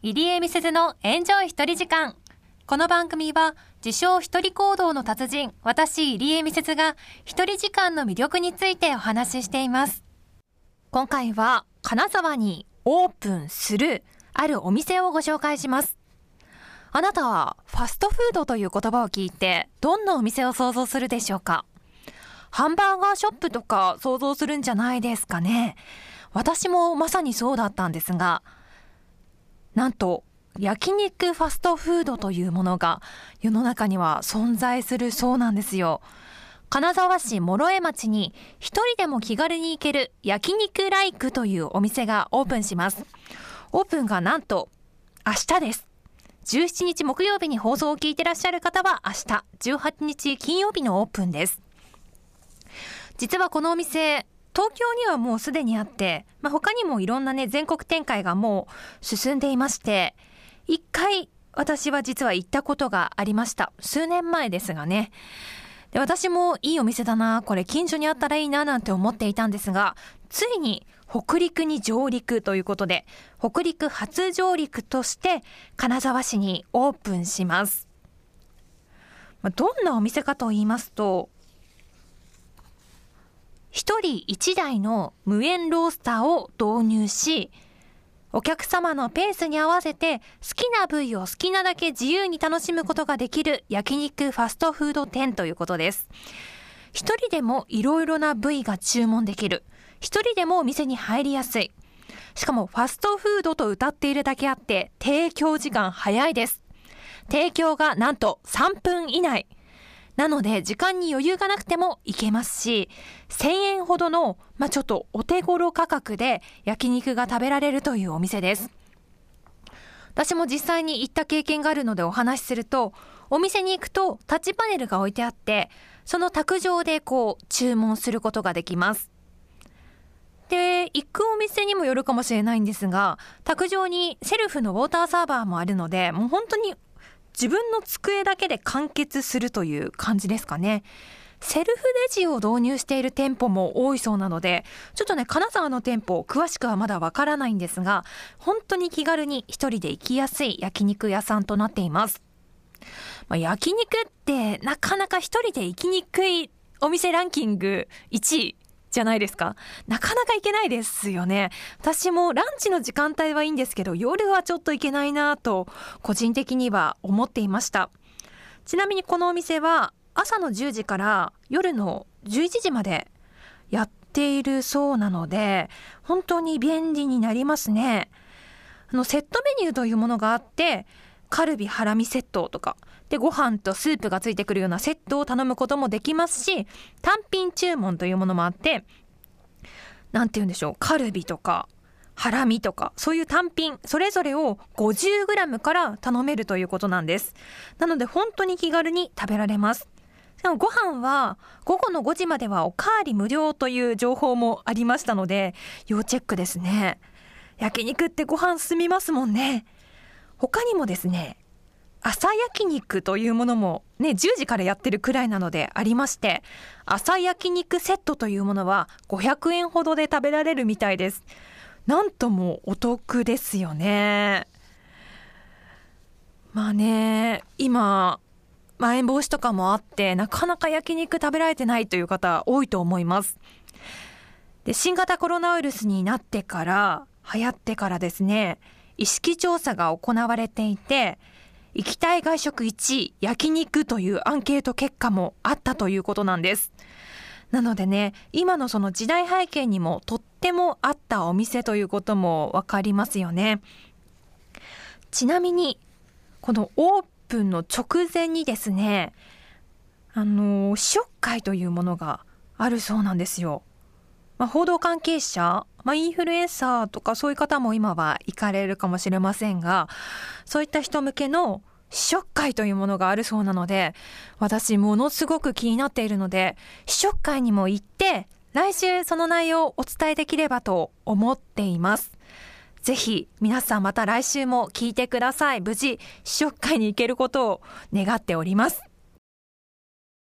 入江美鈴のエンジョイ一人時間。この番組は、自称一人行動の達人、私入江美鈴が一人時間の魅力についてお話ししています。今回は、金沢にオープンするあるお店をご紹介します。あなたはファストフードという言葉を聞いてどんなお店を想像するでしょうか？ハンバーガーショップとか想像するんじゃないですかね？私もまさにそうだったんですが、なんと焼肉ファストフードというものが世の中には存在するそうなんですよ。金沢市諸江町に一人でも気軽に行ける焼肉ライクというお店がオープンします。オープンがなんと明日です。17日木曜日に放送を聞いてらっしゃる方は明日、18日金曜日のオープンです。実はこのお店、東京にはもうすでにあって、まあ、他にもいろんなね、全国展開がもう進んでいまして、一回私は実は行ったことがありました。数年前ですがね。で私もいいお店だな、これ近所にあったらいいななんて思っていたんですが、ついに北陸に上陸ということで、北陸初上陸として金沢市にオープンします。まあ、どんなお店かと言いますと、一人一台の無煙ロースターを導入し、お客様のペースに合わせて好きな部位を好きなだけ自由に楽しむことができる焼肉ファストフード店ということです。一人でもいろいろな部位が注文できる。一人でもお店に入りやすい。しかもファストフードと歌っているだけあって提供時間早いです。提供がなんと3分以内。なので、時間に余裕がなくても行けますし、1000円ほどの、まあ、ちょっとお手頃価格で焼肉が食べられるというお店です。私も実際に行った経験があるのでお話しすると、お店に行くとタッチパネルが置いてあって、その卓上でこう注文することができます。で、行くお店にもよるかもしれないんですが、卓上にセルフのウォーターサーバーもあるので、もう本当に自分の机だけで完結するという感じですかね。セルフレジを導入している店舗も多いそうなので、ちょっとね、金沢の店舗、詳しくはまだわからないんですが、本当に気軽に一人で行きやすい焼肉屋さんとなっています。まあ、焼肉ってなかなか一人で行きにくいお店ランキング1位じゃないですか。なかなか行けないですよね。私もランチの時間帯はいいんですけど、夜はちょっと行けないなと、個人的には思っていました。ちなみにこのお店は、朝の10時から夜の11時までやっているそうなので、本当に便利になりますね。あの、セットメニューというものがあって、カルビハラミセットとか、で、ご飯とスープがついてくるようなセットを頼むこともできますし、単品注文というものもあって、なんて言うんでしょう、カルビとか、ハラミとか、そういう単品、それぞれを 50g から頼めるということなんです。なので本当に気軽に食べられます。でもご飯は午後の5時まではおかわり無料という情報もありましたので、要チェックですね。焼肉ってご飯進みますもんね。他にもですね、朝焼肉というものもね、10時からやってるくらいなのでありまして、朝焼肉セットというものは500円ほどで食べられるみたいです。なんともお得ですよね。まあね、今、まん延防止とかもあって、なかなか焼肉食べられてないという方多いと思います。で、新型コロナウイルスになってから、流行ってからですね、意識調査が行われていて、行きたい外食1位、焼肉というアンケート結果もあったということなんです。なのでね、今のその時代背景にもとってもあったお店ということもわかりますよね。ちなみに、このオープンの直前にですね、あの、試食会というものがあるそうなんですよ。まあ、報道関係者、まあ、インフルエンサーとかそういう方も今は行かれるかもしれませんが、そういった人向けの試食会というものがあるそうなので、私ものすごく気になっているので、試食会にも行って、来週その内容をお伝えできればと思っています。ぜひ皆さんまた来週も聞いてください。無事試食会に行けることを願っております。